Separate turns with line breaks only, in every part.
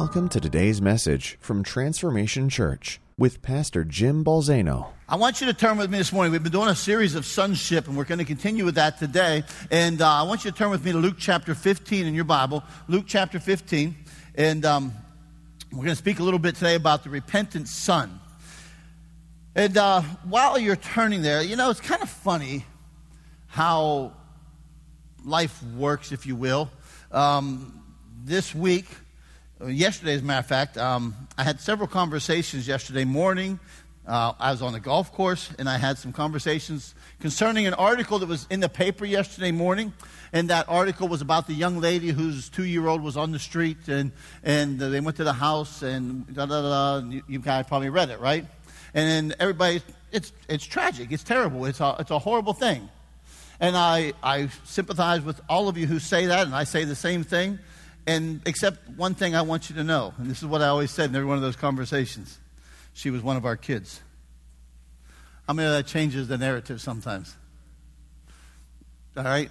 Welcome to today's message from Transformation Church with Pastor Jim Balzano.
I want you to turn with me this morning. We've been doing a series of sonship, and we're going to continue with that today. And uh, I want you to turn with me to Luke chapter 15 in your Bible. Luke chapter 15. And um, we're going to speak a little bit today about the repentant son. And uh, while you're turning there, you know, it's kind of funny how life works, if you will. Um, this week, yesterday, as a matter of fact, um, I had several conversations yesterday morning. Uh, I was on the golf course and I had some conversations concerning an article that was in the paper yesterday morning. And that article was about the young lady whose two year old was on the street and, and they went to the house and da da da. You, you guys probably read it, right? And then everybody, it's, it's tragic. It's terrible. It's a, it's a horrible thing. And I, I sympathize with all of you who say that, and I say the same thing. And except one thing I want you to know, and this is what I always said in every one of those conversations she was one of our kids. How many of that changes the narrative sometimes? All right?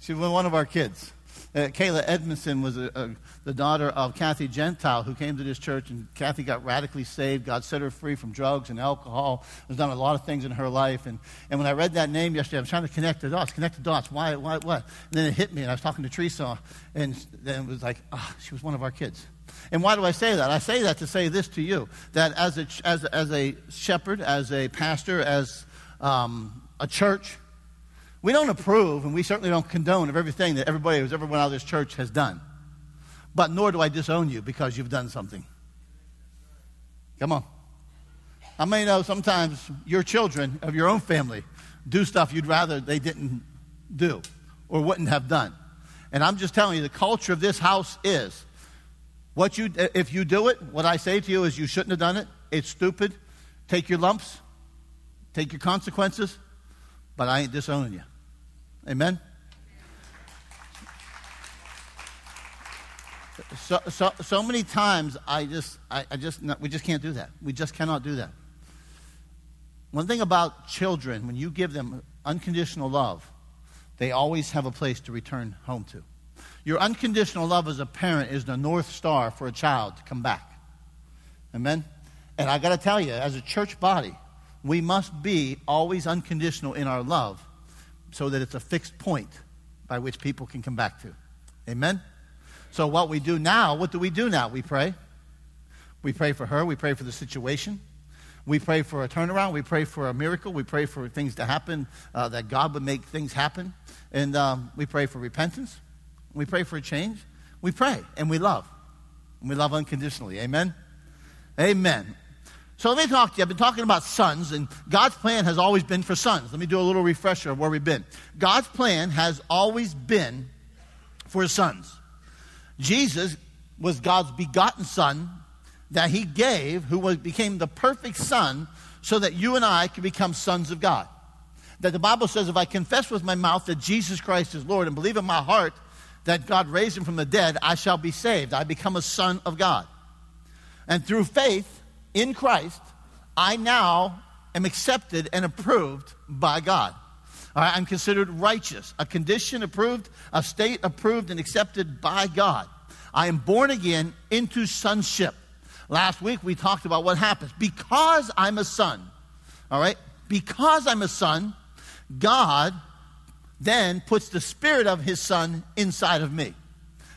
She was one of our kids. Uh, Kayla Edmondson was a, a, the daughter of Kathy Gentile, who came to this church, and Kathy got radically saved. God set her free from drugs and alcohol. Has done a lot of things in her life. And, and when I read that name yesterday, I was trying to connect the dots. Connect the dots. Why? Why? What? And then it hit me, and I was talking to Teresa, and then it was like, ah, oh, she was one of our kids. And why do I say that? I say that to say this to you: that as a as, as a shepherd, as a pastor, as um, a church we don't approve, and we certainly don't condone of everything that everybody who's ever went out of this church has done. But nor do I disown you because you've done something. Come on. I may know sometimes your children of your own family do stuff you'd rather they didn't do or wouldn't have done. And I'm just telling you, the culture of this house is what you, if you do it, what I say to you is you shouldn't have done it. It's stupid. Take your lumps, take your consequences, but I ain't disowning you. Amen? So, so, so many times I just, I, I just, we just can't do that. We just cannot do that. One thing about children, when you give them unconditional love, they always have a place to return home to. Your unconditional love as a parent is the north star for a child to come back. Amen? And I got to tell you, as a church body, we must be always unconditional in our love so that it's a fixed point by which people can come back to. Amen? So, what we do now, what do we do now? We pray. We pray for her. We pray for the situation. We pray for a turnaround. We pray for a miracle. We pray for things to happen, uh, that God would make things happen. And um, we pray for repentance. We pray for a change. We pray and we love. And we love unconditionally. Amen? Amen. So let me talk to you. I've been talking about sons, and God's plan has always been for sons. Let me do a little refresher of where we've been. God's plan has always been for sons. Jesus was God's begotten son that he gave, who was, became the perfect son, so that you and I could become sons of God. That the Bible says, if I confess with my mouth that Jesus Christ is Lord and believe in my heart that God raised him from the dead, I shall be saved. I become a son of God. And through faith, in Christ, I now am accepted and approved by God. All right, I'm considered righteous, a condition approved, a state approved and accepted by God. I am born again into sonship. Last week we talked about what happens. Because I'm a son, all right, because I'm a son, God then puts the spirit of his son inside of me.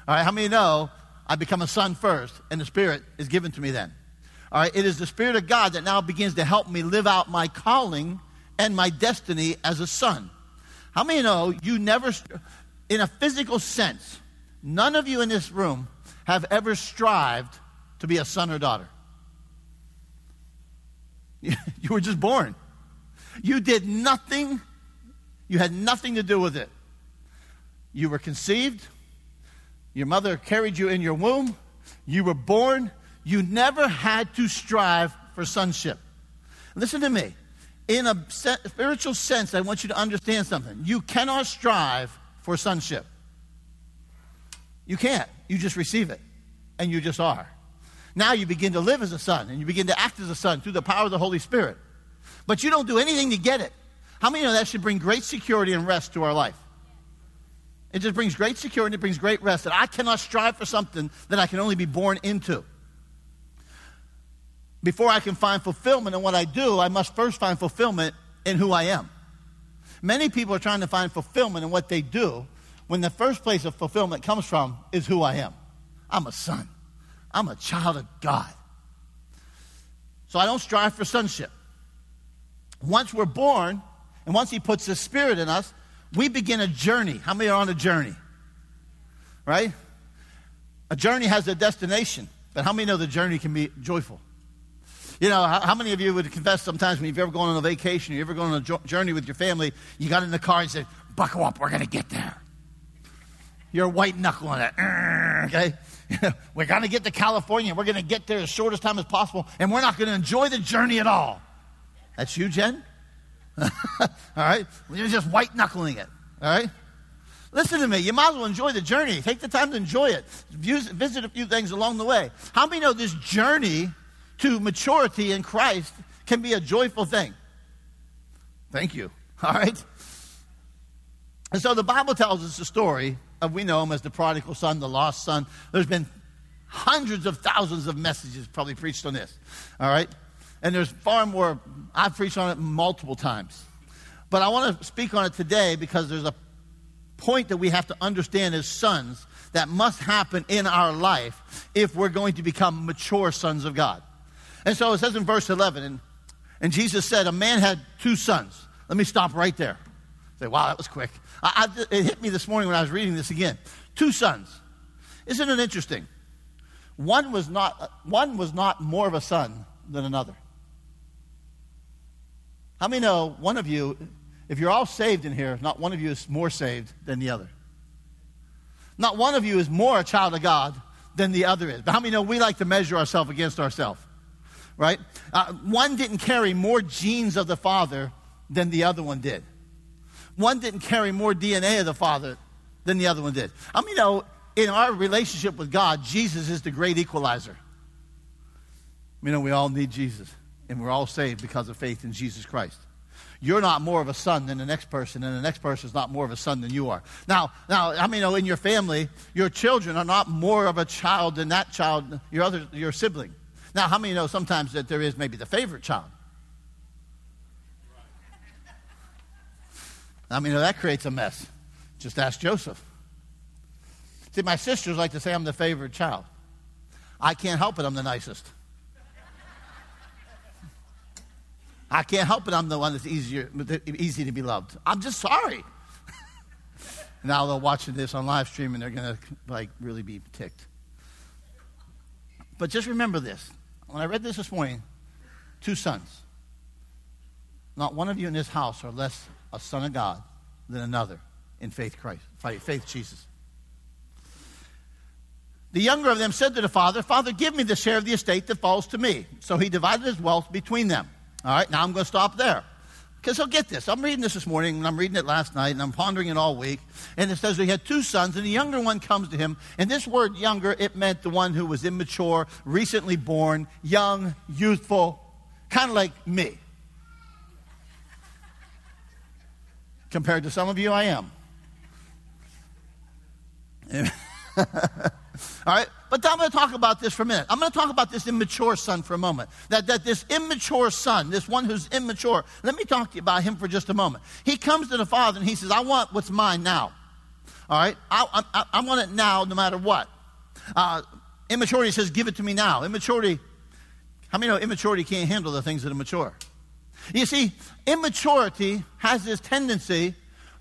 All right, how many know I become a son first and the spirit is given to me then? All right, it is the Spirit of God that now begins to help me live out my calling and my destiny as a son. How many know you never, in a physical sense, none of you in this room have ever strived to be a son or daughter? You were just born. You did nothing, you had nothing to do with it. You were conceived, your mother carried you in your womb, you were born, you never had to strive for sonship. Listen to me. In a spiritual sense, I want you to understand something. You cannot strive for sonship. You can't. You just receive it, and you just are. Now you begin to live as a son, and you begin to act as a son through the power of the Holy Spirit. But you don't do anything to get it. How many of that should bring great security and rest to our life? It just brings great security, and it brings great rest. That I cannot strive for something that I can only be born into. Before I can find fulfillment in what I do, I must first find fulfillment in who I am. Many people are trying to find fulfillment in what they do when the first place of fulfillment comes from is who I am. I'm a son, I'm a child of God. So I don't strive for sonship. Once we're born, and once He puts His Spirit in us, we begin a journey. How many are on a journey? Right? A journey has a destination, but how many know the journey can be joyful? You know, how, how many of you would confess sometimes when you've ever gone on a vacation, you've ever gone on a jo- journey with your family, you got in the car and said, Buckle up, we're going to get there. You're white knuckling it. Okay? we're going to get to California. We're going to get there as short as time as possible, and we're not going to enjoy the journey at all. That's you, Jen? all right? You're just white knuckling it. All right? Listen to me. You might as well enjoy the journey. Take the time to enjoy it. Visit a few things along the way. How many know this journey to maturity in Christ can be a joyful thing? Thank you. All right? And so the Bible tells us the story of, we know him as the prodigal son, the lost son. There's been hundreds of thousands of messages probably preached on this. All right? And there's far more, I've preached on it multiple times. But I want to speak on it today because there's a point that we have to understand as sons that must happen in our life if we're going to become mature sons of God. And so it says in verse 11, and, and Jesus said, A man had two sons. Let me stop right there. Say, wow, that was quick. I, I, it hit me this morning when I was reading this again. Two sons. Isn't it interesting? One was not, one was not more of a son than another. How many know one of you, if you're all saved in here, not one of you is more saved than the other? Not one of you is more a child of God than the other is. But how many know we like to measure ourselves against ourselves? Right? Uh, one didn't carry more genes of the Father than the other one did. One didn't carry more DNA of the Father than the other one did. I mean, you know, in our relationship with God, Jesus is the great equalizer. You know, we all need Jesus and we're all saved because of faith in Jesus Christ. You're not more of a son than the next person, and the next person is not more of a son than you are. Now, now, I mean, know in your family, your children are not more of a child than that child, your other, your sibling. Now, how many know sometimes that there is maybe the favorite child? I mean, that creates a mess. Just ask Joseph. See, my sisters like to say I'm the favorite child. I can't help it, I'm the nicest. I can't help it. I'm the one that's easier, easy to be loved. I'm just sorry. now they're watching this on live stream and they're going to like really be ticked. But just remember this. When I read this this morning, two sons. Not one of you in this house are less a son of God than another in faith Christ, faith Jesus. The younger of them said to the father, Father, give me the share of the estate that falls to me. So he divided his wealth between them. All right, now I'm going to stop there. Because he'll get this. I'm reading this this morning, and I'm reading it last night, and I'm pondering it all week. And it says he had two sons, and the younger one comes to him. And this word younger, it meant the one who was immature, recently born, young, youthful, kind of like me. Compared to some of you, I am. All right? But I'm going to talk about this for a minute. I'm going to talk about this immature son for a moment. That, that this immature son, this one who's immature, let me talk to you about him for just a moment. He comes to the father and he says, I want what's mine now. All right? I, I, I want it now no matter what. Uh, immaturity says, give it to me now. Immaturity, how many know immaturity can't handle the things that are mature? You see, immaturity has this tendency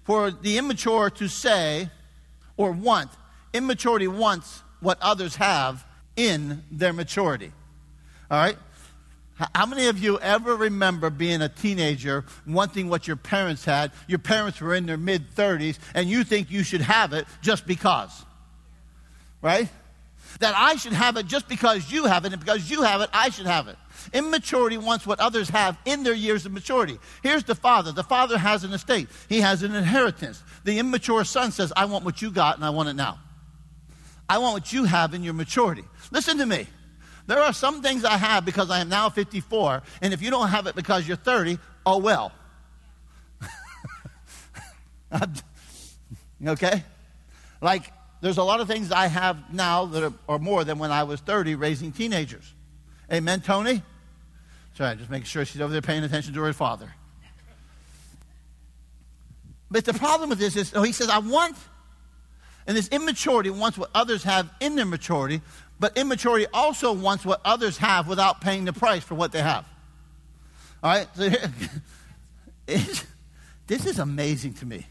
for the immature to say or want. Immaturity wants what others have in their maturity. All right? How many of you ever remember being a teenager wanting what your parents had? Your parents were in their mid 30s, and you think you should have it just because. Right? That I should have it just because you have it, and because you have it, I should have it. Immaturity wants what others have in their years of maturity. Here's the father. The father has an estate, he has an inheritance. The immature son says, I want what you got, and I want it now. I want what you have in your maturity. Listen to me. There are some things I have because I am now 54, and if you don't have it because you're 30, oh well. okay? Like, there's a lot of things I have now that are, are more than when I was 30 raising teenagers. Amen, Tony? Sorry, just making sure she's over there paying attention to her father. But the problem with this is, oh, he says, I want, and this immaturity wants what others have in their maturity, but immaturity also wants what others have without paying the price for what they have. All right? So here, this is amazing to me.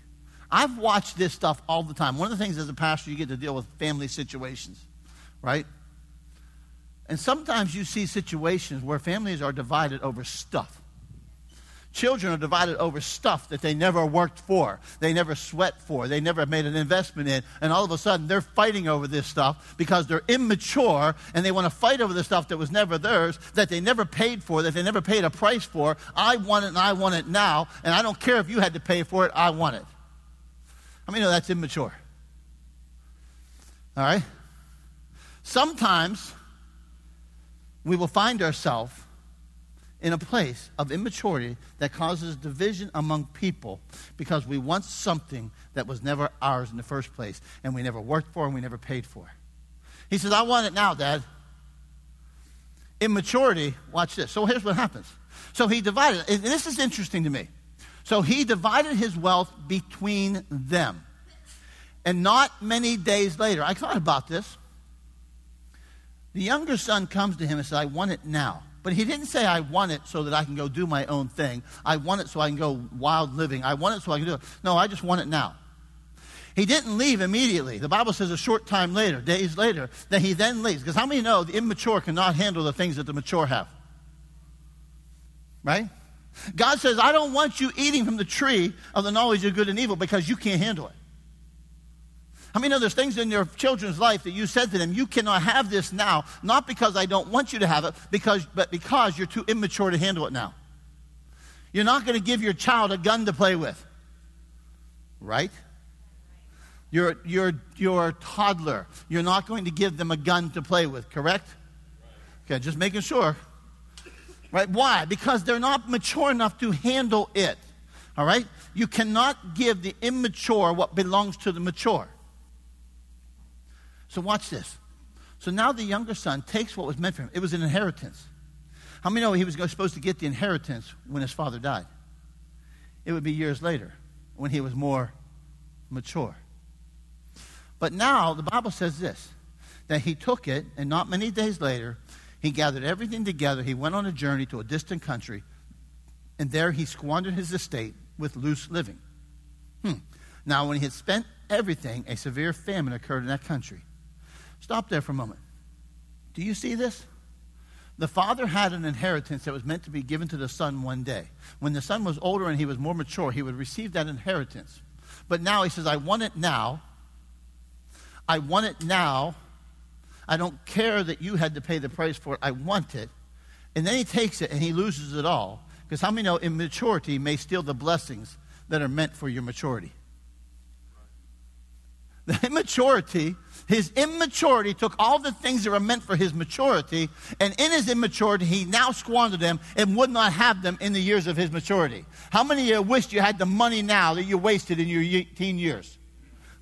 I've watched this stuff all the time. One of the things as a pastor, you get to deal with family situations, right? And sometimes you see situations where families are divided over stuff. Children are divided over stuff that they never worked for, they never sweat for, they never made an investment in, and all of a sudden they're fighting over this stuff because they're immature and they want to fight over the stuff that was never theirs, that they never paid for, that they never paid a price for. I want it and I want it now, and I don't care if you had to pay for it, I want it. I mean, know that's immature? All right? Sometimes we will find ourselves in a place of immaturity that causes division among people because we want something that was never ours in the first place and we never worked for and we never paid for. He says, I want it now, Dad. Immaturity, watch this. So here's what happens. So he divided, this is interesting to me. So he divided his wealth between them. And not many days later, I thought about this. The younger son comes to him and says, I want it now. But he didn't say, I want it so that I can go do my own thing. I want it so I can go wild living. I want it so I can do it. No, I just want it now. He didn't leave immediately. The Bible says a short time later, days later, that he then leaves. Because how many know the immature cannot handle the things that the mature have? Right? God says, I don't want you eating from the tree of the knowledge of good and evil because you can't handle it. How many know there's things in your children's life that you said to them, you cannot have this now, not because I don't want you to have it, because, but because you're too immature to handle it now. You're not going to give your child a gun to play with. Right? You're, you're, you're a toddler. You're not going to give them a gun to play with, correct? Okay, just making sure. Right? Why? Because they're not mature enough to handle it. All right? You cannot give the immature what belongs to the mature. So watch this. So now the younger son takes what was meant for him. It was an inheritance. How many know he was supposed to get the inheritance when his father died? It would be years later when he was more mature. But now the Bible says this that he took it, and not many days later, he gathered everything together. He went on a journey to a distant country, and there he squandered his estate with loose living. Hmm. Now, when he had spent everything, a severe famine occurred in that country. Stop there for a moment. Do you see this? The father had an inheritance that was meant to be given to the son one day. When the son was older and he was more mature, he would receive that inheritance. But now he says, I want it now. I want it now. I don't care that you had to pay the price for it. I want it. And then he takes it and he loses it all. Because how many know immaturity may steal the blessings that are meant for your maturity? The immaturity his immaturity took all the things that were meant for his maturity, and in his immaturity, he now squandered them and would not have them in the years of his maturity. How many of you wished you had the money now that you wasted in your teen years?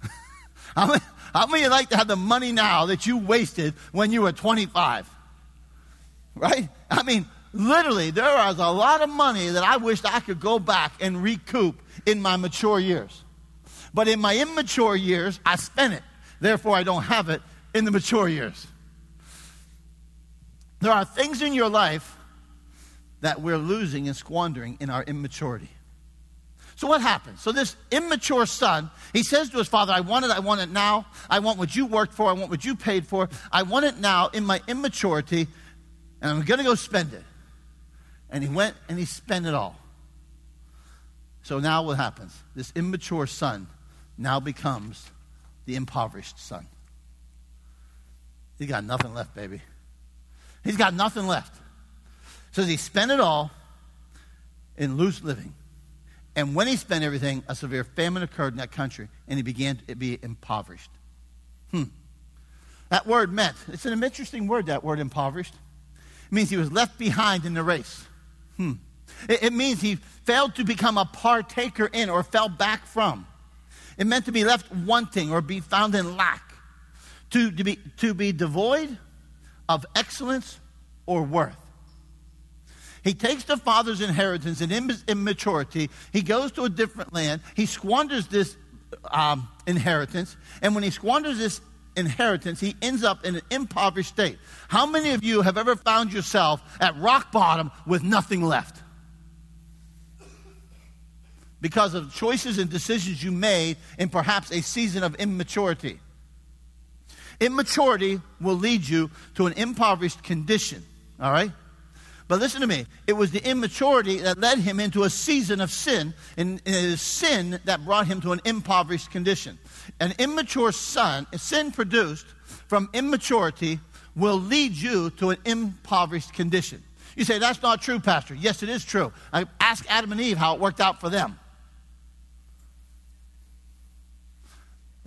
how, many, how many of you like to have the money now that you wasted when you were 25? Right? I mean, literally, there is a lot of money that I wished I could go back and recoup in my mature years. But in my immature years, I spent it. Therefore, I don't have it in the mature years. There are things in your life that we're losing and squandering in our immaturity. So what happens? So this immature son, he says to his father, I want it, I want it now. I want what you worked for, I want what you paid for. I want it now in my immaturity, and I'm going to go spend it. And he went and he spent it all. So now what happens? This immature son now becomes the impoverished son. He's got nothing left, baby. He's got nothing left. So he spent it all in loose living. And when he spent everything, a severe famine occurred in that country, and he began to be impoverished. Hmm. That word meant, it's an interesting word, that word impoverished. It means he was left behind in the race. Hmm. It, it means he failed to become a partaker in or fell back from. It meant to be left wanting or be found in lack, to, to, be, to be devoid of excellence or worth. He takes the father's inheritance in immaturity. He goes to a different land. He squanders this um, inheritance. And when he squanders this inheritance, he ends up in an impoverished state. How many of you have ever found yourself at rock bottom with nothing left? Because of choices and decisions you made in perhaps a season of immaturity. Immaturity will lead you to an impoverished condition, all right? But listen to me. It was the immaturity that led him into a season of sin, and it is sin that brought him to an impoverished condition. An immature son, sin produced from immaturity, will lead you to an impoverished condition. You say, that's not true, Pastor. Yes, it is true. I ask Adam and Eve how it worked out for them.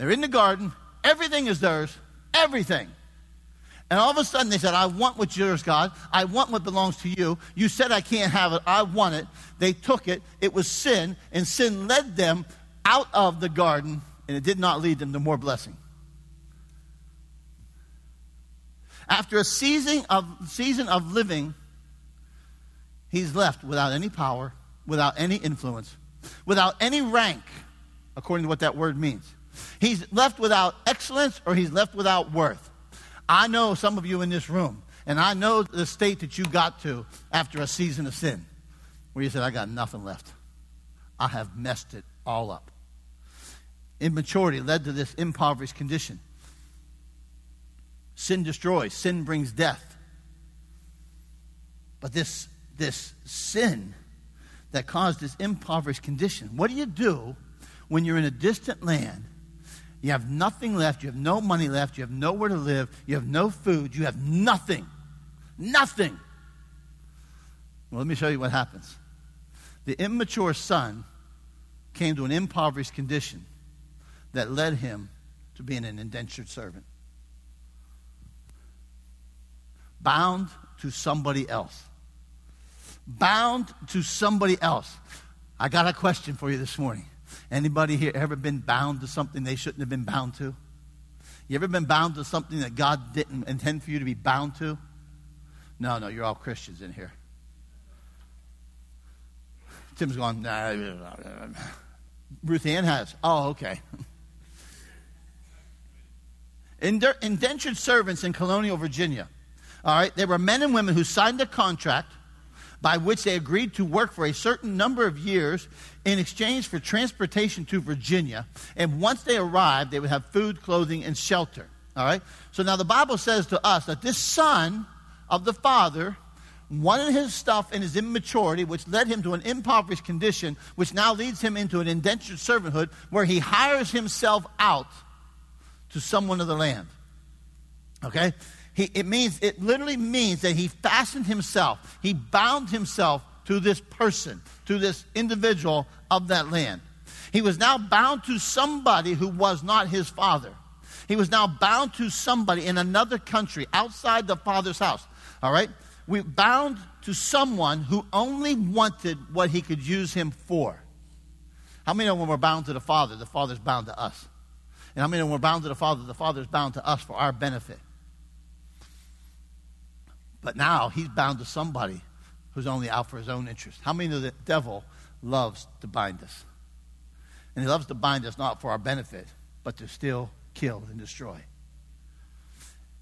They're in the garden, everything is theirs, everything. And all of a sudden they said, I want what's yours, God. I want what belongs to you. You said I can't have it. I want it. They took it. It was sin, and sin led them out of the garden, and it did not lead them to more blessing. After a season of, season of living, he's left without any power, without any influence, without any rank, according to what that word means. He's left without excellence or he's left without worth. I know some of you in this room, and I know the state that you got to after a season of sin, where you said, I got nothing left. I have messed it all up. Immaturity led to this impoverished condition. Sin destroys, sin brings death. But this, this sin that caused this impoverished condition, what do you do when you're in a distant land you have nothing left. You have no money left. You have nowhere to live. You have no food. You have nothing. Nothing. Well, let me show you what happens. The immature son came to an impoverished condition that led him to being an indentured servant, bound to somebody else. Bound to somebody else. I got a question for you this morning. Anybody here ever been bound to something they shouldn't have been bound to? You ever been bound to something that God didn't intend for you to be bound to? No, no, you're all Christians in here. Tim's going, nah. Ruth Ann has. Oh, okay. Indentured servants in colonial Virginia. All right, they were men and women who signed a contract by which they agreed to work for a certain number of years in exchange for transportation to Virginia. And once they arrived, they would have food, clothing, and shelter. All right? So now the Bible says to us that this son of the father wanted his stuff in his immaturity, which led him to an impoverished condition, which now leads him into an indentured servanthood where he hires himself out to someone of the land. Okay? He, it means, it literally means that he fastened himself, he bound himself to this person, to this individual of that land. He was now bound to somebody who was not his father. He was now bound to somebody in another country outside the father's house. All right? We bound to someone who only wanted what he could use him for. How many know when we're bound to the Father, the Father's bound to us? And how many know when we're bound to the Father, the Father's bound to us for our benefit? But now he's bound to somebody who's only out for his own interest. How many of the devil loves to bind us? And he loves to bind us not for our benefit, but to steal, kill, and destroy.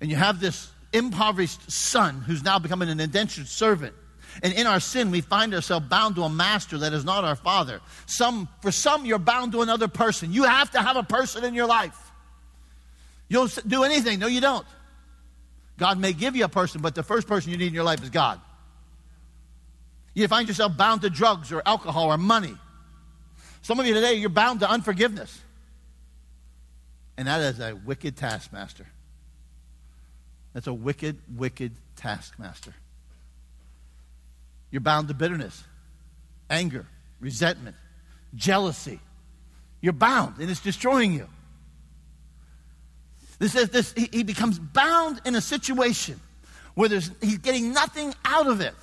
And you have this impoverished son who's now becoming an indentured servant. And in our sin, we find ourselves bound to a master that is not our father. Some, for some, you're bound to another person. You have to have a person in your life. You'll do anything. No, you don't. God may give you a person, but the first person you need in your life is God. You find yourself bound to drugs or alcohol or money. Some of you today, you're bound to unforgiveness. And that is a wicked taskmaster. That's a wicked, wicked taskmaster. You're bound to bitterness, anger, resentment, jealousy. You're bound, and it's destroying you. This says this, he, he becomes bound in a situation where there's, he's getting nothing out of it.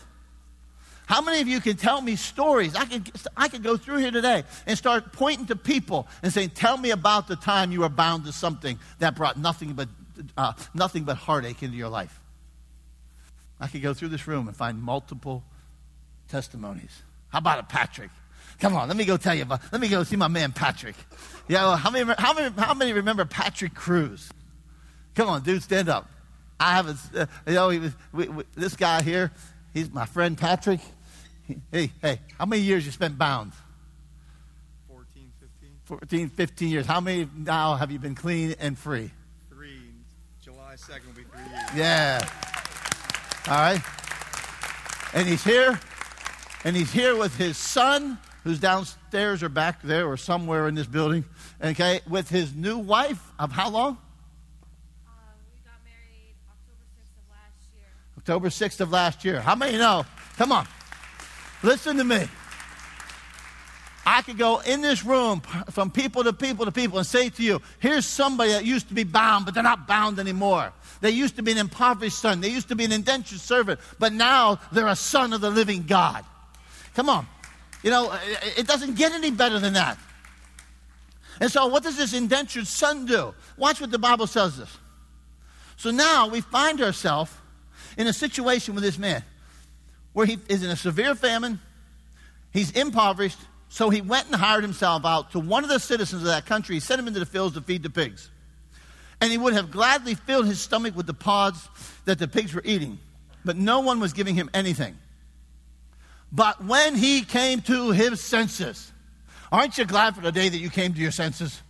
How many of you can tell me stories? I could, I could go through here today and start pointing to people and saying, Tell me about the time you were bound to something that brought nothing but, uh, nothing but heartache into your life. I could go through this room and find multiple testimonies. How about it, Patrick? Come on, let me go tell you about, let me go see my man Patrick. Yeah, well, how, many, how, many, how many remember Patrick Cruz? Come on, dude, stand up. I have a, uh, you know, was, we, we, this guy here, he's my friend Patrick. He, hey, hey, how many years you spent bound?
14, 15.
14, 15 years. How many now have you been clean and free?
Three. July 2nd will be three years.
Yeah. All right. And he's here, and he's here with his son, who's downstairs or back there or somewhere in this building, okay, with his new wife of how long?
Uh, we got married October 6th of last year.
October 6th of last year. How many know? Come on. Listen to me. I could go in this room from people to people to people and say to you, here's somebody that used to be bound, but they're not bound anymore. They used to be an impoverished son. They used to be an indentured servant, but now they're a son of the living God. Come on. You know, uh, uh, it doesn't get any better than that. And so, what does this indentured son do? Watch what the Bible says this. So now we find ourselves in a situation with this man where he is in a severe famine, he's impoverished, so he went and hired himself out to one of the citizens of that country. He sent him into the fields to feed the pigs. And he would have gladly filled his stomach with the pods that the pigs were eating, but no one was giving him anything. But when he came to his senses, aren't you glad for the day that you came to your senses?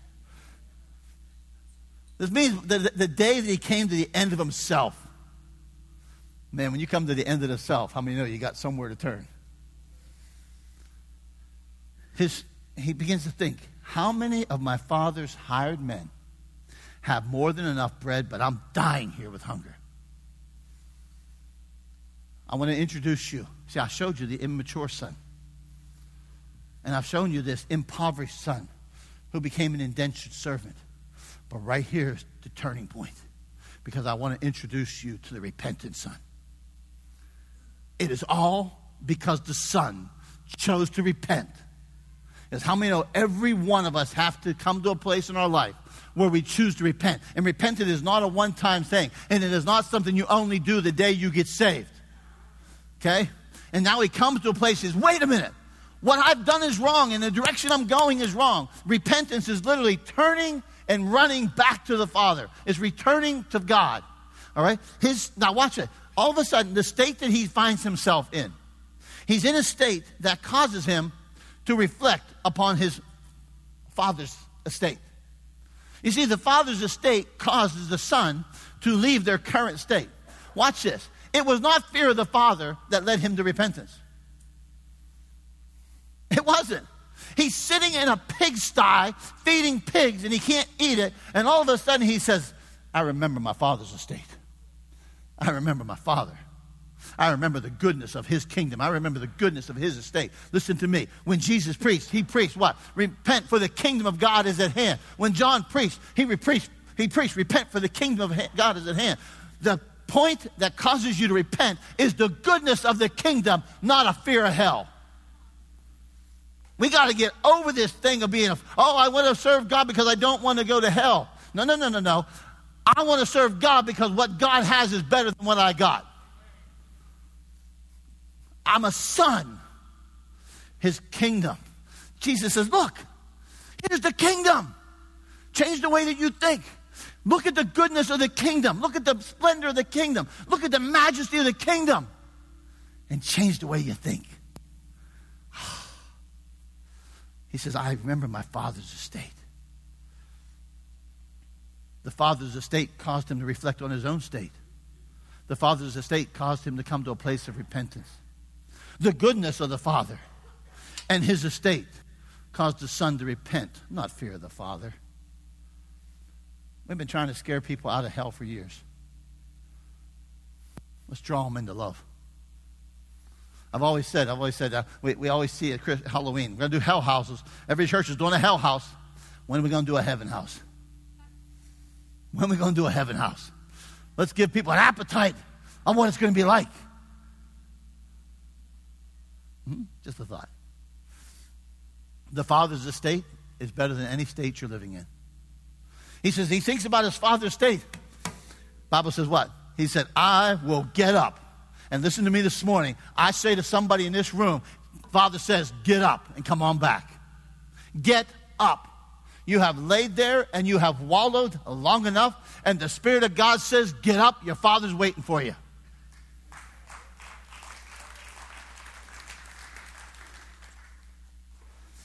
This means the, the day that he came to the end of himself. Man, when you come to the end of the self, how many know you got somewhere to turn? His, he begins to think, how many of my father's hired men have more than enough bread, but I'm dying here with hunger? I want to introduce you. See, I showed you the immature son. And I've shown you this impoverished son who became an indentured servant. But right here is the turning point because I want to introduce you to the repentant son. It is all because the Son chose to repent. Is how many know every one of us have to come to a place in our life where we choose to repent. And repenting is not a one time thing, and it is not something you only do the day you get saved. Okay? And now he comes to a place, says, wait a minute. What I've done is wrong, and the direction I'm going is wrong. Repentance is literally turning and running back to the Father, is returning to God. All right? His now watch it all of a sudden, the state that he finds himself in, he's in a state that causes him to reflect upon his father's estate. You see, the father's estate causes the son to leave their current state. Watch this. It was not fear of the father that led him to repentance. It wasn't. He's sitting in a pigsty feeding pigs and he can't eat it. And all of a sudden he says, I remember my father's estate. I remember my father. I remember the goodness of his kingdom. I remember the goodness of his estate. Listen to me. When Jesus preached, he preached what? Repent for the kingdom of God is at hand. When John preached, he preached, he preached, repent for the kingdom of God is at hand. The point that causes you to repent is the goodness of the kingdom, not a fear of hell. We got to get over this thing of being, oh, I want to serve God because I don't want to go to hell. No, no, no, no, no. I want to serve God because what God has is better than what I got. I'm a son. His kingdom. Jesus says, Look, here's the kingdom. Change the way that you think. Look at the goodness of the kingdom. Look at the splendor of the kingdom. Look at the majesty of the kingdom. And change the way you think. He says, I remember my father's estate. The father's estate caused him to reflect on his own state. The father's estate caused him to come to a place of repentance. The goodness of the father and his estate caused the son to repent, not fear the father. We've been trying to scare people out of hell for years. Let's draw them into love. I've always said, I've always said, uh, we, we always see at Halloween, we're going to do hell houses. Every church is doing a hell house. When are we going to do a heaven house? When are we going to do a heaven house? Let's give people an appetite on what it's going to be like. Hmm? Just a thought. The father's estate is better than any state you're living in. He says he thinks about his father's state. Bible says what? He said, I will get up. And listen to me this morning. I say to somebody in this room, Father says, get up and come on back. Get up. You have laid there and you have wallowed long enough, and the Spirit of God says, get up. Your Father's waiting for you.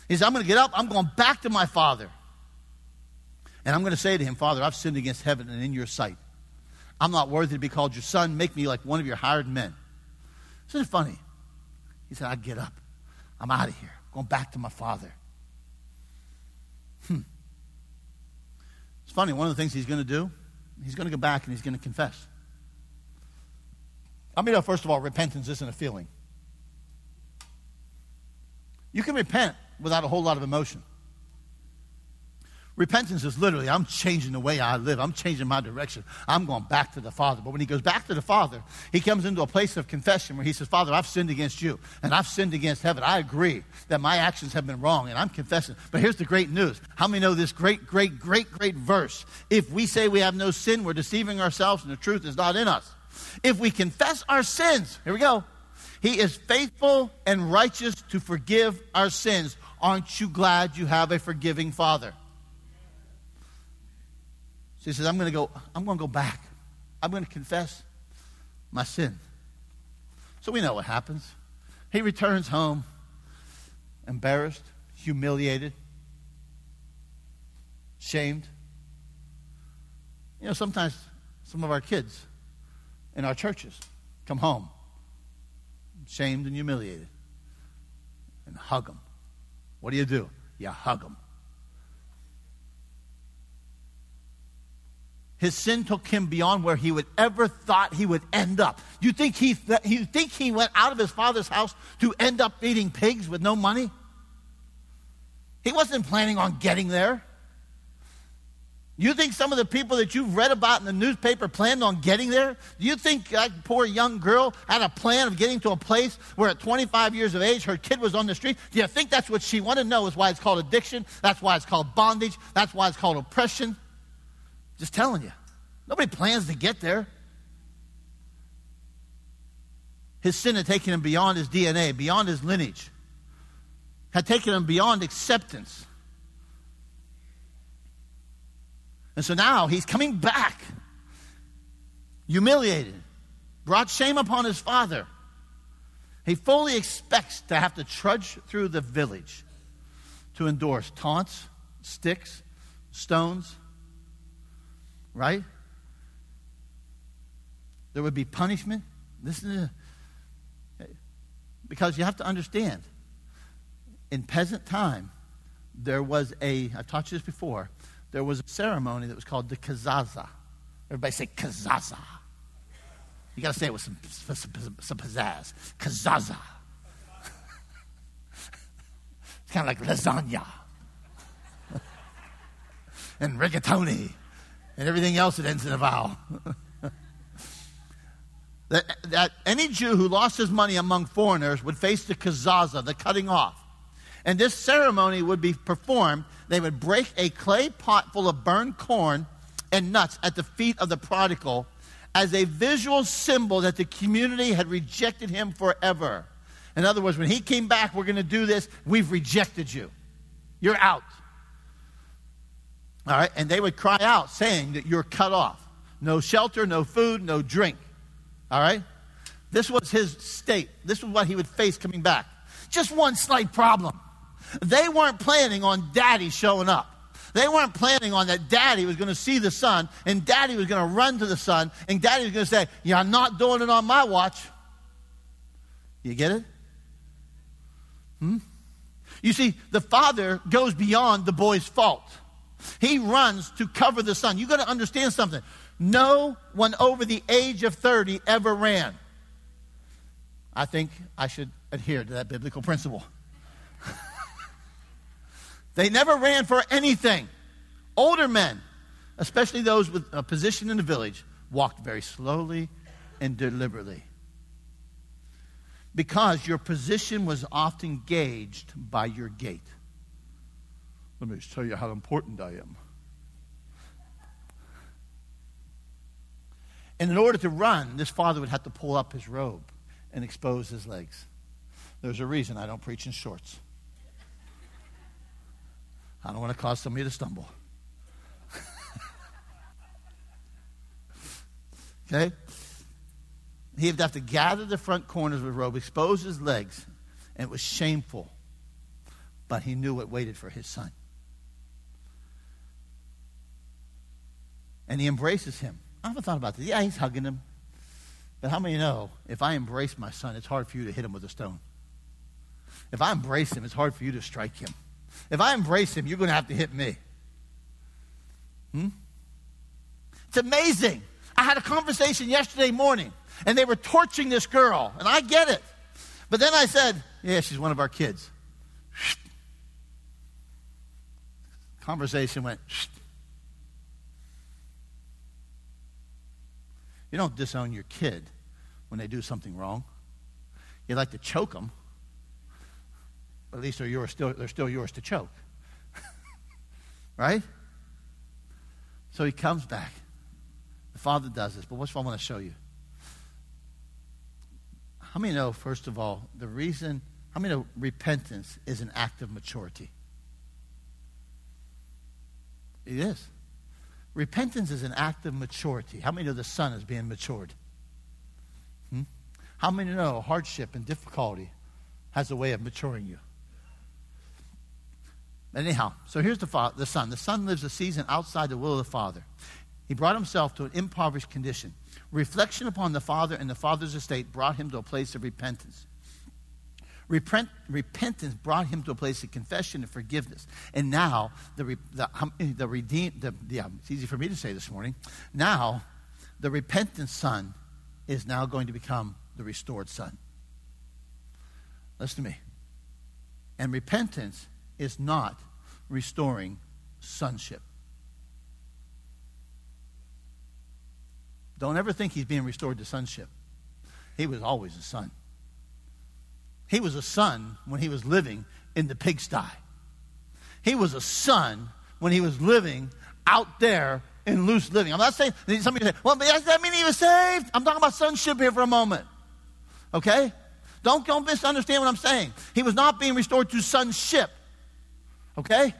He says, I'm going to get up. I'm going back to my Father. And I'm going to say to him, Father, I've sinned against heaven and in your sight. I'm not worthy to be called your son. Make me like one of your hired men. Isn't it funny? He said, I'd get up. I'm out of here. going back to my father. Hmm. It's funny. One of the things he's going to do, he's going to go back and he's going to confess. I mean, first of all, repentance isn't a feeling. You can repent without a whole lot of emotion. Repentance is literally, I'm changing the way I live. I'm changing my direction. I'm going back to the Father. But when he goes back to the Father, he comes into a place of confession where he says, Father, I've sinned against you and I've sinned against heaven. I agree that my actions have been wrong and I'm confessing. But here's the great news. How many know this great, great, great, great verse? If we say we have no sin, we're deceiving ourselves and the truth is not in us. If we confess our sins, here we go. He is faithful and righteous to forgive our sins. Aren't you glad you have a forgiving Father? So he says, I'm going to go, I'm going to go back. I'm going to confess my sin. So we know what happens. He returns home, embarrassed, humiliated, shamed. You know, sometimes some of our kids in our churches come home shamed and humiliated and hug them. What do you do? You hug them. His sin took him beyond where he would ever thought he would end up. You think he, you think he went out of his father's house to end up eating pigs with no money? He wasn't planning on getting there. You think some of the people that you've read about in the newspaper planned on getting there? Do you think that poor young girl had a plan of getting to a place where at 25 years of age her kid was on the street? Do you think that's what she wanted? No, is why it's called addiction. That's why it's called bondage. That's why it's called oppression. Just telling you. Nobody plans to get there. His sin had taken him beyond his DNA, beyond his lineage, had taken him beyond acceptance. And so now he's coming back, humiliated, brought shame upon his father. He fully expects to have to trudge through the village to endorse taunts, sticks, stones, right? There would be punishment. Listen to, because you have to understand, in peasant time, there was a, I've taught you this before, there was a ceremony that was called the kazaza. Everybody say kazaza. You got to say it with some, some, some pizzazz. Kazaza. it's kind of like lasagna and rigatoni and everything else that ends in a vowel. that, that any Jew who lost his money among foreigners would face the kazaza, the cutting off. And this ceremony would be performed. They would break a clay pot full of burned corn and nuts at the feet of the prodigal as a visual symbol that the community had rejected him forever. In other words, when he came back, we're going to do this. We've rejected you. You're out. All right? And they would cry out saying that you're cut off. No shelter, no food, no drink. All right? This was his state. This was what he would face coming back. Just one slight problem. They weren't planning on daddy showing up. They weren't planning on that daddy was going to see the son and daddy was going to run to the son and daddy was going to say, You're not doing it on my watch. You get it? Hmm? You see, the father goes beyond the boy's fault. He runs to cover the son. You've got to understand something. No one over the age of 30 ever ran. I think I should adhere to that biblical principle. they never ran for anything. Older men, especially those with a position in the village, walked very slowly and deliberately. because your position was often gauged by your gait. Let me just tell you how important I am. And in order to run, this father would have to pull up his robe and expose his legs. There's a reason I don't preach in shorts. I don't want to cause somebody to stumble. okay? He would have to gather the front corners of his robe, expose his legs, and it was shameful. But he knew what waited for his son. And he embraces him. I haven't thought about this. Yeah, he's hugging him. But how many know if I embrace my son, it's hard for you to hit him with a stone? If I embrace him, it's hard for you to strike him. If I embrace him, you're going to have to hit me. Hmm? It's amazing. I had a conversation yesterday morning, and they were torching this girl, and I get it. But then I said, Yeah, she's one of our kids. Conversation went, You don't disown your kid when they do something wrong. You like to choke them. But at least they're, yours still, they're still yours to choke. right? So he comes back. The father does this. But what's what I want to show you? How many know, first of all, the reason, how many know repentance is an act of maturity? It is. Repentance is an act of maturity. How many know the son is being matured? Hmm? How many know hardship and difficulty has a way of maturing you? Anyhow, so here's the, father, the son. The son lives a season outside the will of the father. He brought himself to an impoverished condition. Reflection upon the father and the father's estate brought him to a place of repentance. Repent, repentance brought him to a place of confession and forgiveness. And now, the, the, um, eh, the redeemed, the, yeah, it's easy for me to say this morning. Now, the repentant son is now going to become the restored son. Listen to me. And repentance is not restoring sonship. Don't ever think he's being restored to sonship. He was always a son. He was a son when he was living in the pigsty. He was a son when he was living out there in loose living. I'm not saying, somebody say, well, does that mean he was saved? I'm talking about sonship here for a moment. Okay? Don't, don't misunderstand what I'm saying. He was not being restored to sonship. Okay?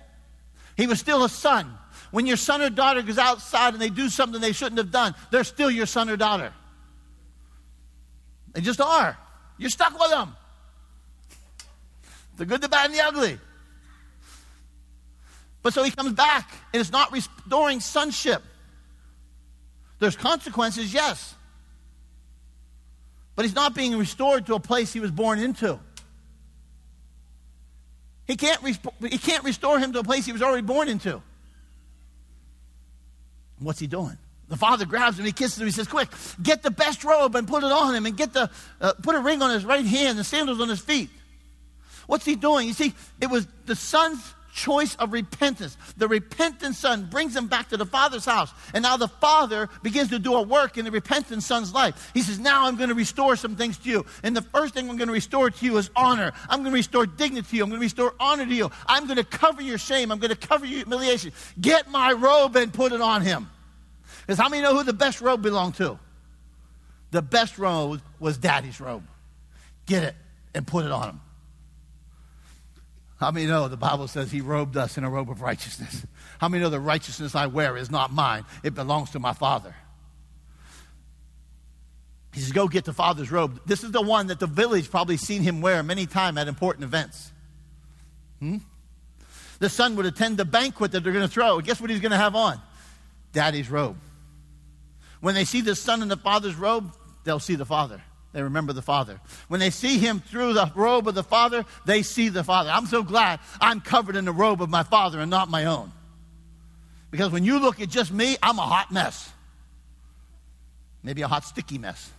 He was still a son. When your son or daughter goes outside and they do something they shouldn't have done, they're still your son or daughter. They just are. You're stuck with them the good, the bad, and the ugly. But so he comes back, and it's not restoring sonship. There's consequences, yes. But he's not being restored to a place he was born into. He can't, he can't restore him to a place he was already born into. What's he doing? The father grabs him, he kisses him, he says, Quick, get the best robe and put it on him, and get the, uh, put a ring on his right hand and sandals on his feet. What's he doing? You see, it was the son's choice of repentance. The repentant son brings him back to the father's house. And now the father begins to do a work in the repentant son's life. He says, Now I'm going to restore some things to you. And the first thing I'm going to restore to you is honor. I'm going to restore dignity to you. I'm going to restore honor to you. I'm going to cover your shame. I'm going to cover your humiliation. Get my robe and put it on him. Because how many know who the best robe belonged to? The best robe was daddy's robe. Get it and put it on him. How many know the Bible says he robed us in a robe of righteousness? How many know the righteousness I wear is not mine? It belongs to my Father. He says, Go get the Father's robe. This is the one that the village probably seen him wear many times at important events. Hmm? The son would attend the banquet that they're going to throw. Guess what he's going to have on? Daddy's robe. When they see the son in the father's robe, they'll see the father. They remember the Father. When they see him through the robe of the Father, they see the Father. I'm so glad I'm covered in the robe of my Father and not my own. Because when you look at just me, I'm a hot mess. Maybe a hot, sticky mess.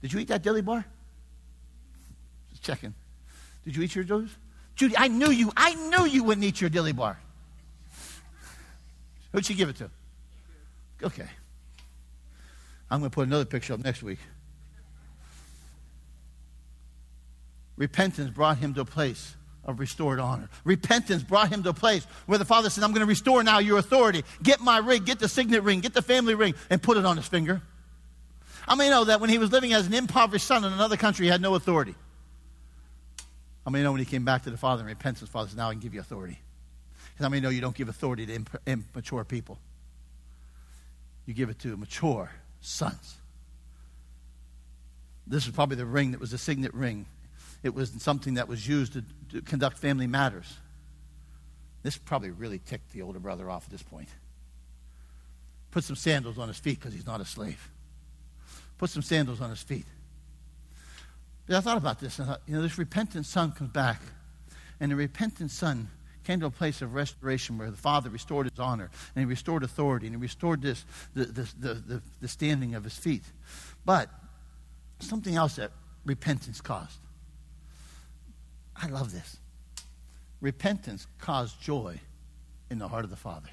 Did you eat that dilly bar? Just checking. Did you eat your dilly? Judy, I knew you. I knew you wouldn't eat your dilly bar. Who'd she give it to? Okay. I'm going to put another picture up next week. Repentance brought him to a place of restored honor. Repentance brought him to a place where the father said, I'm going to restore now your authority. Get my ring, get the signet ring, get the family ring, and put it on his finger. I may know that when he was living as an impoverished son in another country, he had no authority. I may know when he came back to the father in repentance, the father said, Now I can give you authority. I may know you don't give authority to imp- immature people, you give it to mature sons. This is probably the ring that was the signet ring. It was something that was used to, to conduct family matters. This probably really ticked the older brother off at this point. Put some sandals on his feet because he's not a slave. Put some sandals on his feet. But I thought about this and I thought, you know, this repentant son comes back, and the repentant son came to a place of restoration where the father restored his honor and he restored authority and he restored this the, the, the, the, the standing of his feet. But something else that repentance caused. I love this. Repentance caused joy in the heart of the Father.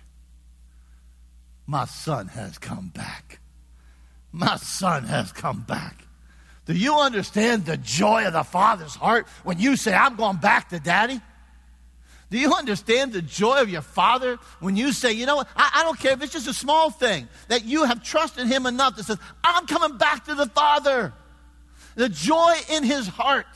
My son has come back. My son has come back. Do you understand the joy of the Father's heart when you say, I'm going back to daddy? Do you understand the joy of your Father when you say, you know what, I, I, don't care if it's just a small thing, that you have trusted Him enough that says, I'm coming back to the Father? The joy in His heart.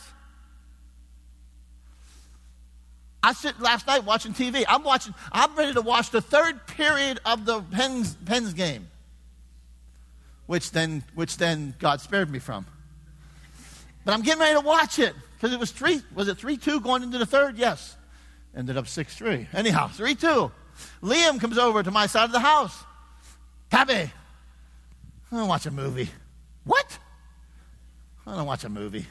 I sit last night watching TV. I'm watching, I'm ready to watch the third period of the Pens, Pens game, which then, which then God spared me from. But I'm getting ready to watch it because it was three, was it 3 2 going into the third? Yes. Ended up 6 3. Anyhow, 3 2. Liam comes over to my side of the house. Pappy, I don't watch a movie. What? I don't watch a movie.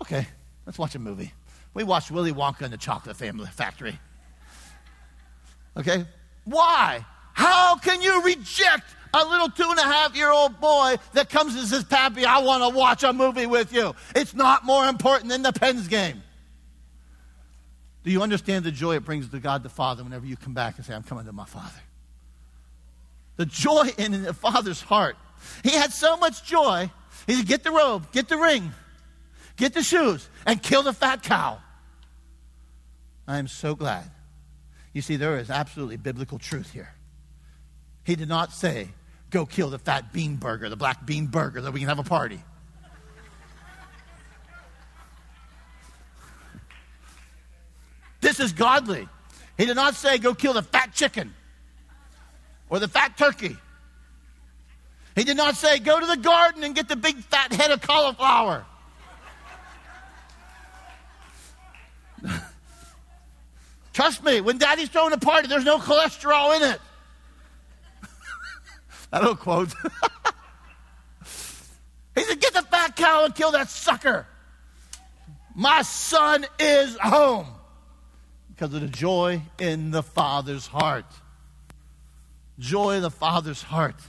Okay, let's watch a movie. We watched Willy Wonka and the Chocolate Family Factory. Okay? Why? How can you reject a little two and a half year old boy that comes and says, Pappy, I want to watch a movie with you? It's not more important than the Pens game. Do you understand the joy it brings to God the Father whenever you come back and say, I'm coming to my Father? The joy in the Father's heart. He had so much joy. He said, Get the robe, get the ring, get the shoes, and kill the fat cow. I am so glad. You see, there is absolutely biblical truth here. He did not say, Go kill the fat bean burger, the black bean burger, that we can have a party. This is godly. He did not say, go kill the fat chicken or the fat turkey. He did not say, go to the garden and get the big fat head of cauliflower. Trust me, when daddy's throwing a party, there's no cholesterol in it. I don't quote. he said, get the fat cow and kill that sucker. My son is home because of the joy in the Father's heart. Joy in the Father's heart.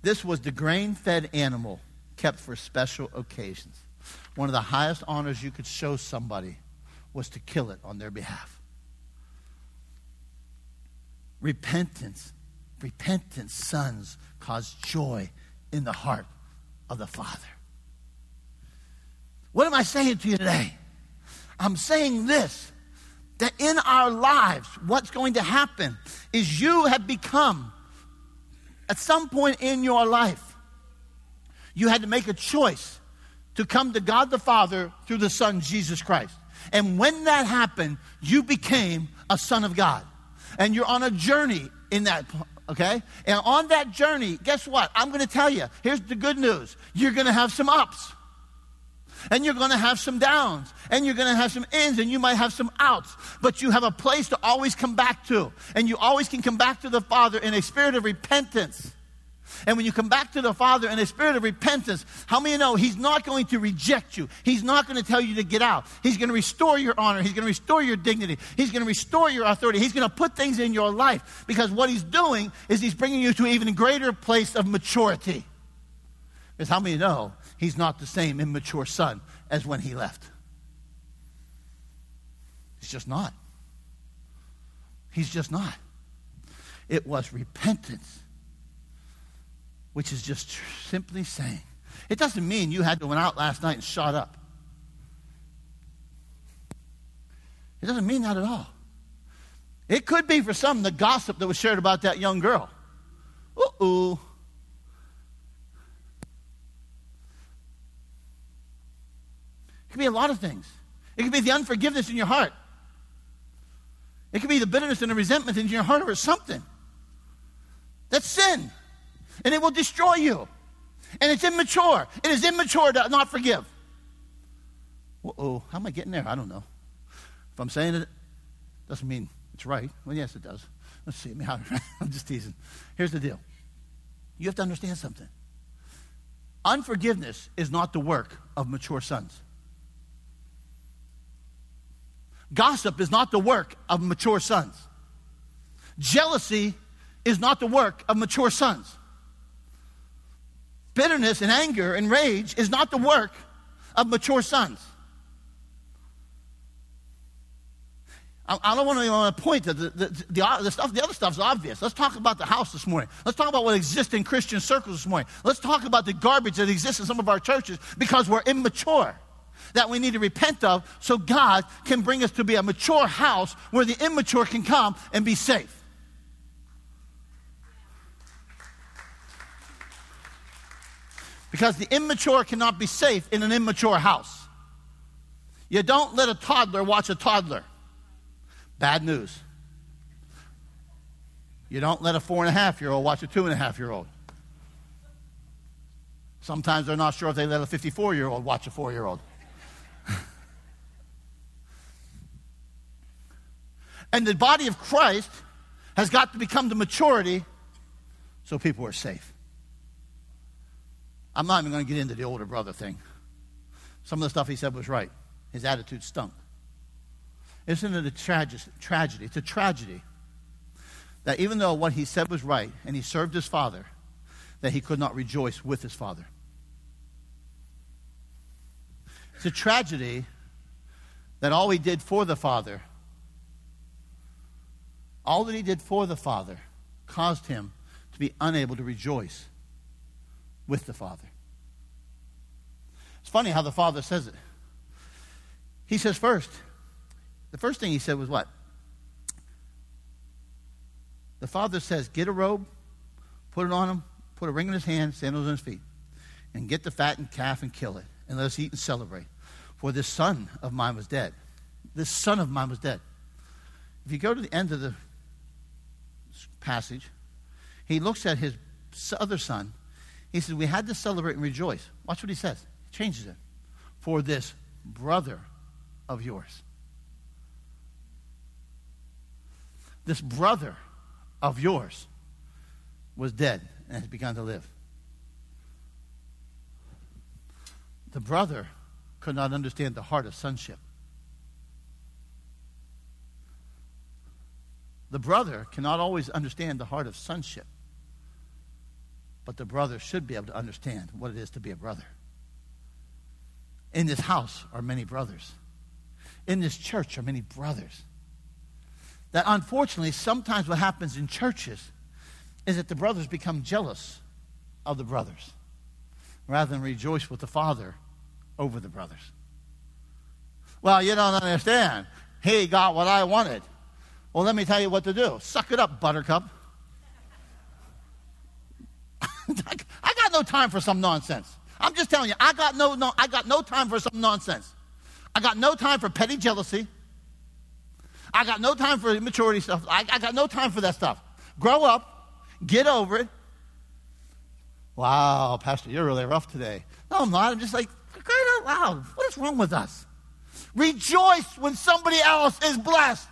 This was the grain fed animal kept for special occasions. One of the highest honors you could show somebody was to kill it on their behalf. Repentance, repentant sons cause joy in the heart of the Father. What am I saying to you today? I'm saying this that in our lives, what's going to happen is you have become, at some point in your life, you had to make a choice to come to God the Father through the Son, Jesus Christ. And when that happened, you became a son of God. And you're on a journey in that, okay? And on that journey, guess what? I'm going to tell you here's the good news you're going to have some ups and you're going to have some downs, and you're going to have some ins, and you might have some outs, but you have a place to always come back to. And you always can come back to the Father in a spirit of repentance. And when you come back to the Father in a spirit of repentance, how many know He's not going to reject you? He's not going to tell you to get out. He's going to restore your honor. He's going to restore your dignity. He's going to restore your authority. He's going to put things in your life because what He's doing is He's bringing you to an even greater place of maturity. Because how many know he's not the same immature son as when he left. He's just not. He's just not. It was repentance, which is just simply saying, It doesn't mean you had to went out last night and shot up. It doesn't mean that at all. It could be for some the gossip that was shared about that young girl. Uh oh. It could be a lot of things. It could be the unforgiveness in your heart. It could be the bitterness and the resentment in your heart or something. That's sin. And it will destroy you. And it's immature. It is immature to not forgive. oh, how am I getting there? I don't know. If I'm saying it, doesn't mean it's right. Well, yes, it does. Let's see. I'm just teasing. Here's the deal you have to understand something. Unforgiveness is not the work of mature sons. Gossip is not the work of mature sons. Jealousy is not the work of mature sons. Bitterness and anger and rage is not the work of mature sons. I, don't want to point to the, the, the, the, stuff, the other stuff's obvious. Let's talk about the house this morning. Let's talk about what exists in Christian circles this morning. Let's talk about the garbage that exists in some of our churches because we're immature that we need to repent of so God can bring us to be a mature house where the immature can come and be safe. Because the immature cannot be safe in an immature house. You don't let a toddler watch a toddler. Bad news. You don't let a four and a half year old watch a two and a half year old. Sometimes they're not sure if they let a 54 year old watch a four year old. and the body of Christ has got to become the maturity so people are safe. I'm not even going to get into the older brother thing. Some of the stuff he said was right. His attitude stunk. Isn't it a trage- tragedy? It's a tragedy that even though what he said was right and he served his father, that he could not rejoice with his father. It's a tragedy that all he did for the father, all that he did for the father, caused him to be unable to rejoice with the father. It's funny how the father says it. He says first, the first thing he said was what? The father says, Get a robe, put it on him, put a ring in his hand, sandals on his feet, and get the fattened calf and kill it, and let us eat and celebrate. For this son of mine was dead. This son of mine was dead. If you go to the end of the passage, he looks at his other son. He says, We had to celebrate and rejoice. Watch what he says. He changes it. For this brother of yours. this brother of yours was dead and has begun to live. The brother could not understand the heart of sonship. The brother cannot always understand the heart of sonship, but the brother should be able to understand what it is to be a brother. In this house are many brothers. In this church are many brothers that unfortunately, sometimes what happens in churches is that the brothers become jealous of the brothers rather than rejoice with the father over the brothers. Well, you don't understand. He got what I wanted. Well, let me tell you what to do. Suck it up, buttercup. I got no time for some nonsense. I'm just telling you, I got no, no, I got no time for some nonsense. I got no time for petty jealousy. I got no time for immaturity stuff. I, I got no time for that stuff. Grow up, get over it. Wow, Pastor, you're really rough today. No, I'm not. I'm just like, crying out loud. What is wrong with us? Rejoice when somebody else is blessed.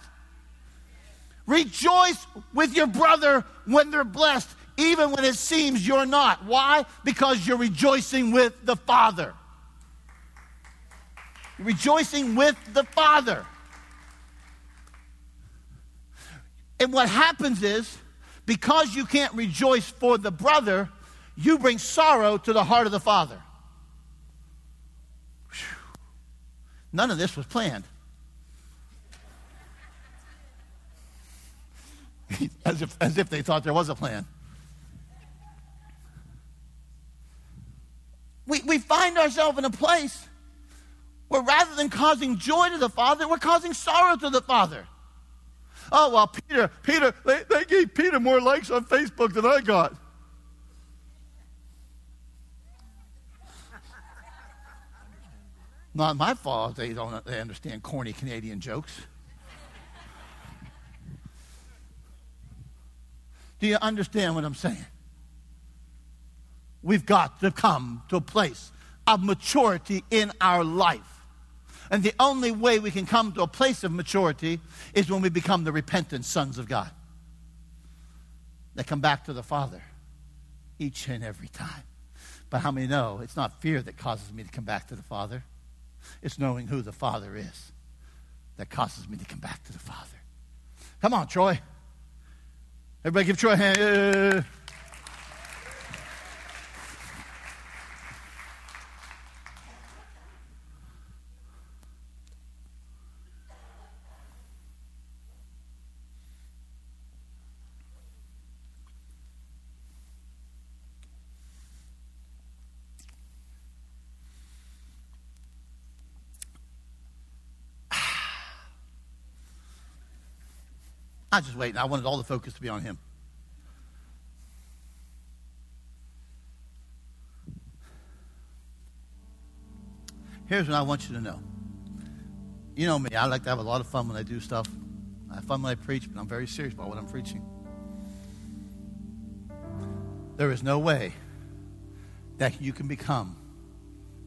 Rejoice with your brother when they're blessed, even when it seems you're not. Why? Because you're rejoicing with the Father. You're rejoicing with the Father. And what happens is, because you can't rejoice for the brother, you bring sorrow to the heart of the father. Whew. None of this was planned. as, if, as if they thought there was a plan. We, ourselves in a place where rather than causing joy to the Father, we're causing sorrow to the Father. Oh, well, Peter, Peter, they, they gave Peter more likes on Facebook than I got. Not my fault they don't they understand corny Canadian jokes. Do you understand what I'm saying? We've got to come to a place of maturity in our life. And the only way we can come to a place of maturity is when we become the repentant sons of God that come back to the Father each and every time. But how many know it's not fear that causes me to come back to the Father? It's knowing who the Father is that causes me to come back to the Father. Come on, Troy. Everybody give Troy a hand. I just waiting. I wanted all the focus to be on him. Here's what I want you to know. You know me, I like to have a lot of fun when I do stuff. I have fun when I preach, but I'm very serious about what I'm preaching. There is no way that you can become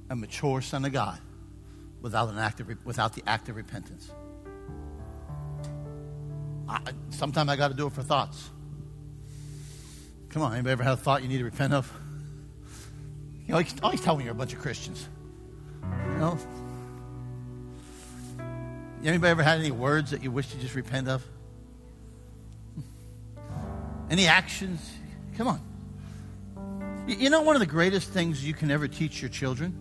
a mature son of God without, an act of, without the act of repentance. Sometimes I got to do it for thoughts. Come on, anybody ever had a thought you need to repent of? You always, always tell me you're a bunch of Christians. You know? Anybody ever had any words that you wish you just repent of? Any actions? Come on. You know one of the greatest things you can ever teach your children?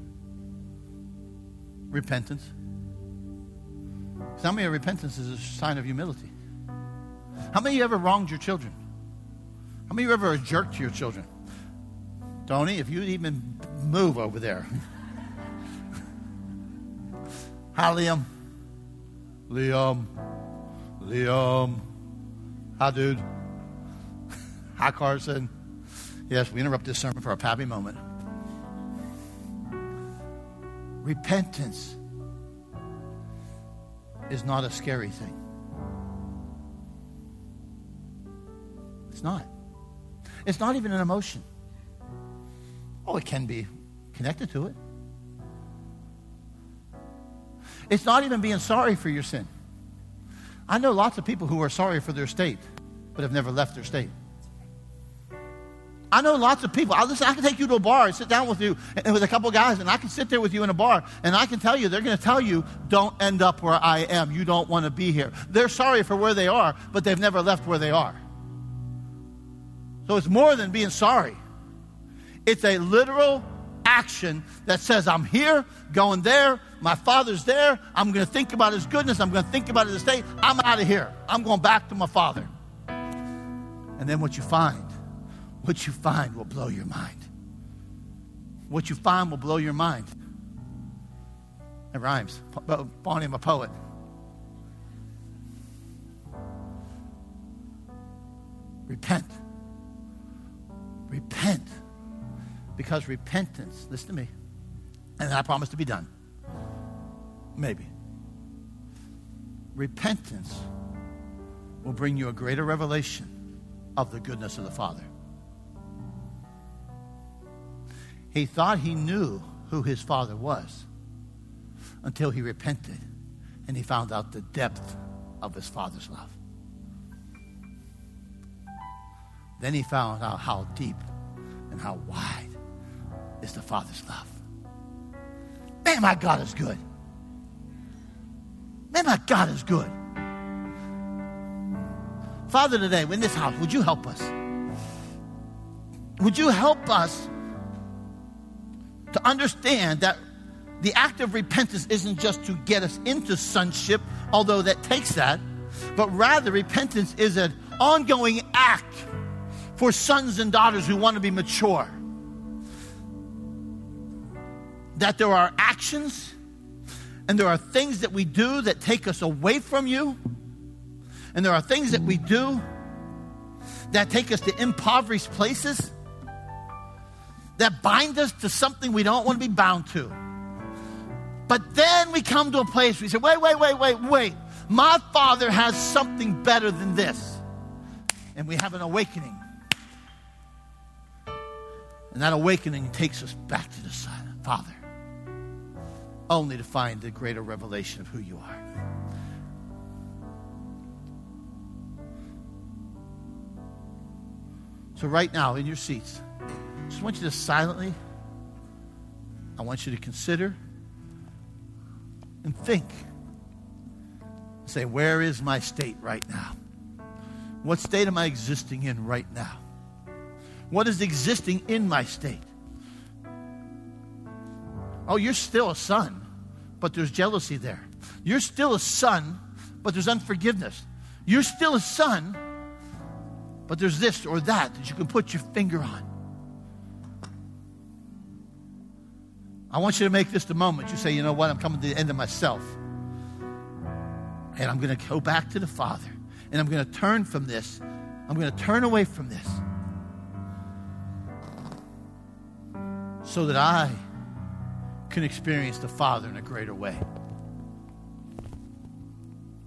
Repentance. How many of repentance is a sign of humility? How many of you ever wronged your children? How many of you ever a jerk to your children? Tony, if you'd even move over there. Hi, Liam. Liam. Liam. Hi, dude. Hi, Carson. Yes, we interrupt this sermon for a happy moment. Repentance is not a scary thing. It's not. It's not even an emotion. Oh, it can be connected to it. It's not even being sorry for your sin. I know lots of people who are sorry for their state, but have never left their state. I know lots of people. I listen. I can take you to a bar and sit down with you and with a couple guys, and I can sit there with you in a bar, and I can tell you they're going to tell you, "Don't end up where I am. You don't want to be here." They're sorry for where they are, but they've never left where they are. So it's more than being sorry. It's a literal action that says, I'm here, going there, my father's there, I'm going to think about his goodness, I'm going to think about his estate, I'm out of here. I'm going back to my father. And then what you find, what you find will blow your mind. What you find will blow your mind. It rhymes. Bonnie, I'm a poet. Repent. Repent. Because repentance, listen to me, and I promise to be done. Maybe. Repentance will bring you a greater revelation of the goodness of the Father. He thought he knew who his Father was until he repented and he found out the depth of his Father's love. Then he found out how deep and how wide is the Father's love. Man, my God is good. Man, my God is good. Father, today, in this house, would you help us? Would you help us to understand that the act of repentance isn't just to get us into sonship, although that takes that, but rather repentance is an ongoing act for sons and daughters who want to be mature. that there are actions and there are things that we do that take us away from you, and there are things that we do that take us to impoverished places that bind us to something we don't want to be bound to. But then we come to a place where we say, wait, wait, wait, wait, wait. My Father has something better than this. And we have an awakening. And that awakening takes us back to the silent Father, only to find the greater revelation of who you are. So, right now, in your seats, I just want you to silently, I want you to consider and think. Say, where is my state right now? What state am I existing in right now? What is existing in my state? Oh, you're still a son, but there's jealousy there. You're still a son, but there's unforgiveness. You're still a son, but there's this or that that you can put your finger on. I want you to make this the moment you say, you know what, I'm coming to the end of myself. And I'm going to go back to the Father. And I'm going to turn from this. I'm going to turn away from this. So that I can experience the Father in a greater way.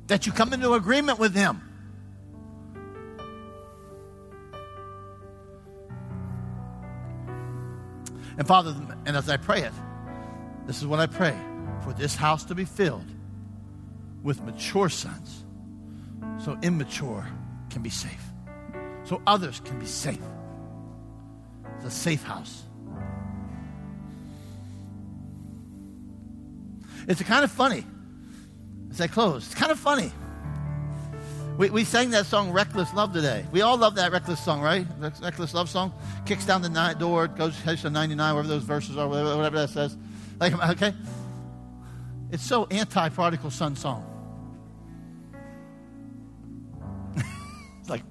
That you come into agreement with Him. And Father, and as I pray it, this is what I pray for this house to be filled with mature sons so immature can be safe, so others can be safe. A safe house. It's kind of funny as I close. It's kind of funny. We, we sang that song Reckless Love today. We all love that Reckless song, right? Reckless Love song. Kicks down the door, goes heads to 99, wherever those verses are, whatever, whatever that says. Like, okay? It's so anti prodigal son song. it's like,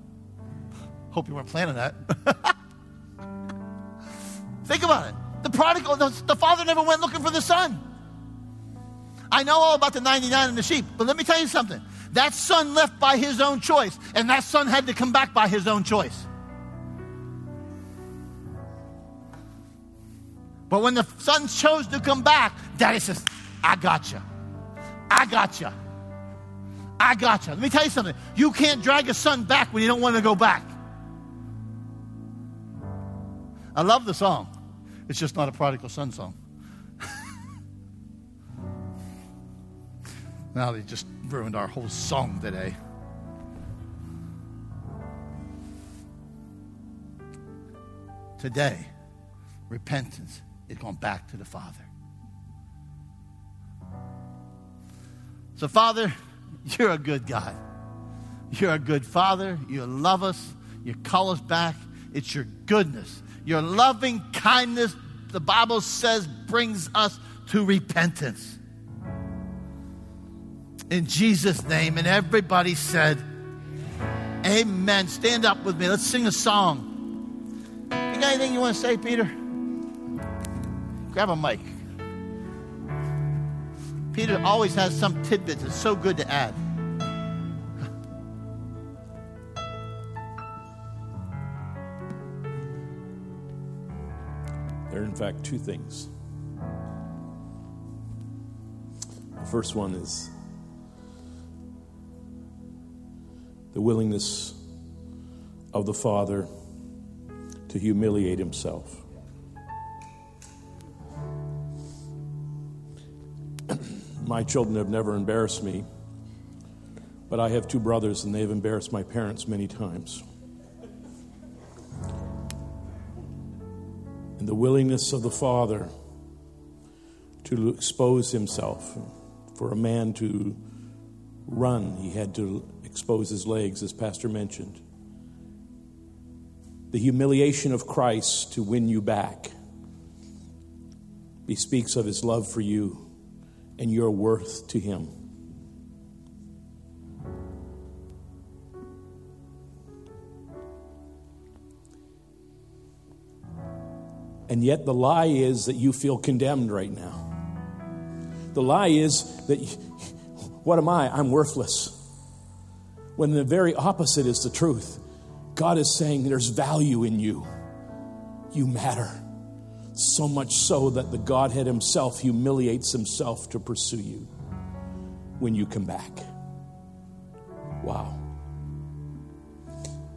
hope you weren't planning that. Think about it. The prodigal, the, the father never went looking for the son. I know all about the 99 and the sheep, but let me tell you something. That son left by his own choice, and that son had to come back by his own choice. But when the son chose to come back, daddy says, I got you. I got you. I got you. Let me tell you something. You can't drag a son back when you don't want to go back. I love the song. It's just not a prodigal son song. Now they just ruined our whole song today. Today, repentance is going back to the Father. So, Father, you're a good God. You're a good Father. You love us. You call us back. It's your goodness, your loving kindness, the Bible says, brings us to repentance. In Jesus' name. And everybody said, Amen. Stand up with me. Let's sing a song. You got anything you want to say, Peter? Grab a mic. Peter always has some tidbits that's so good to add.
There are, in fact, two things. The first one is the willingness of the Father to humiliate himself. my children have never embarrassed me, but I have two brothers and they've embarrassed my parents many times. And the willingness of the Father to expose himself. For a man to run, he had to expose his legs, as Pastor mentioned. The humiliation of Christ to win you back. He speaks of his love for you and your worth to him. And yet, the lie is that you feel condemned right now. The lie is that, what am I? I'm worthless. When the very opposite is the truth. God is saying there's value in you. You matter. So much so that the Godhead Himself humiliates Himself to pursue you when you come back. Wow.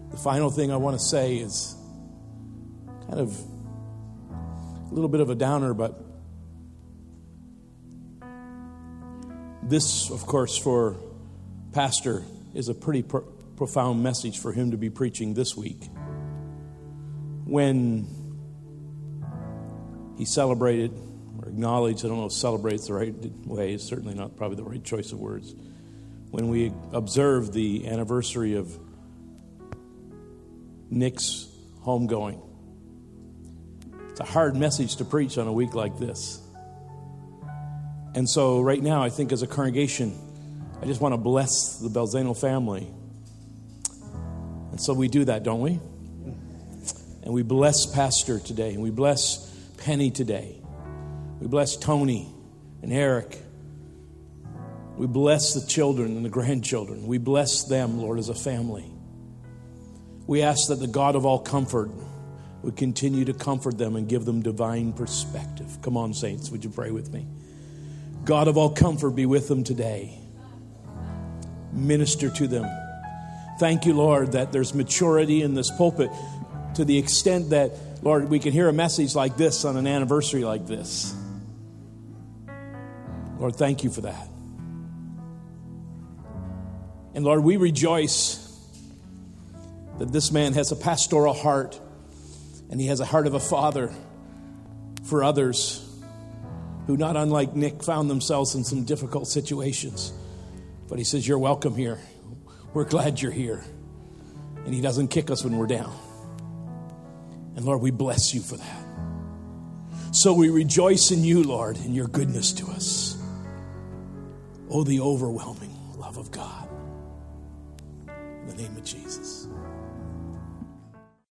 The final thing I want to say is kind of a little bit of a downer, but this, of course, for Pastor is a pretty pro- profound message for him to be preaching this week. When he celebrated or acknowledged, I don't know if celebrates the right way, it's certainly not probably the right choice of words. When we observed the anniversary of Nick's homegoing, it's a hard message to preach on a week like this. And so, right now, I think as a congregation, I just want to bless the Belzano family. And so we do that, don't we? And we bless Pastor today, and we bless Penny today. We bless Tony and Eric. We bless the children and the grandchildren. We bless them, Lord, as a family. We ask that the God of all comfort would continue to comfort them and give them divine perspective. Come on, saints, would you pray with me? God of all comfort, be with them today. Minister to them. Thank you, Lord, that there's maturity in this pulpit to the extent that, Lord, we can hear a message like this on an anniversary like this. Lord, thank you for that. And Lord, we rejoice that this man has a pastoral heart and he has a heart of a father for others who, not unlike Nick, found themselves in some difficult situations. But he says, You're welcome here. We're glad you're here. And he doesn't kick us when we're down. And Lord, we bless you for that. So we rejoice in you, Lord, in your goodness to us. Oh, the overwhelming love of God. In the name of Jesus.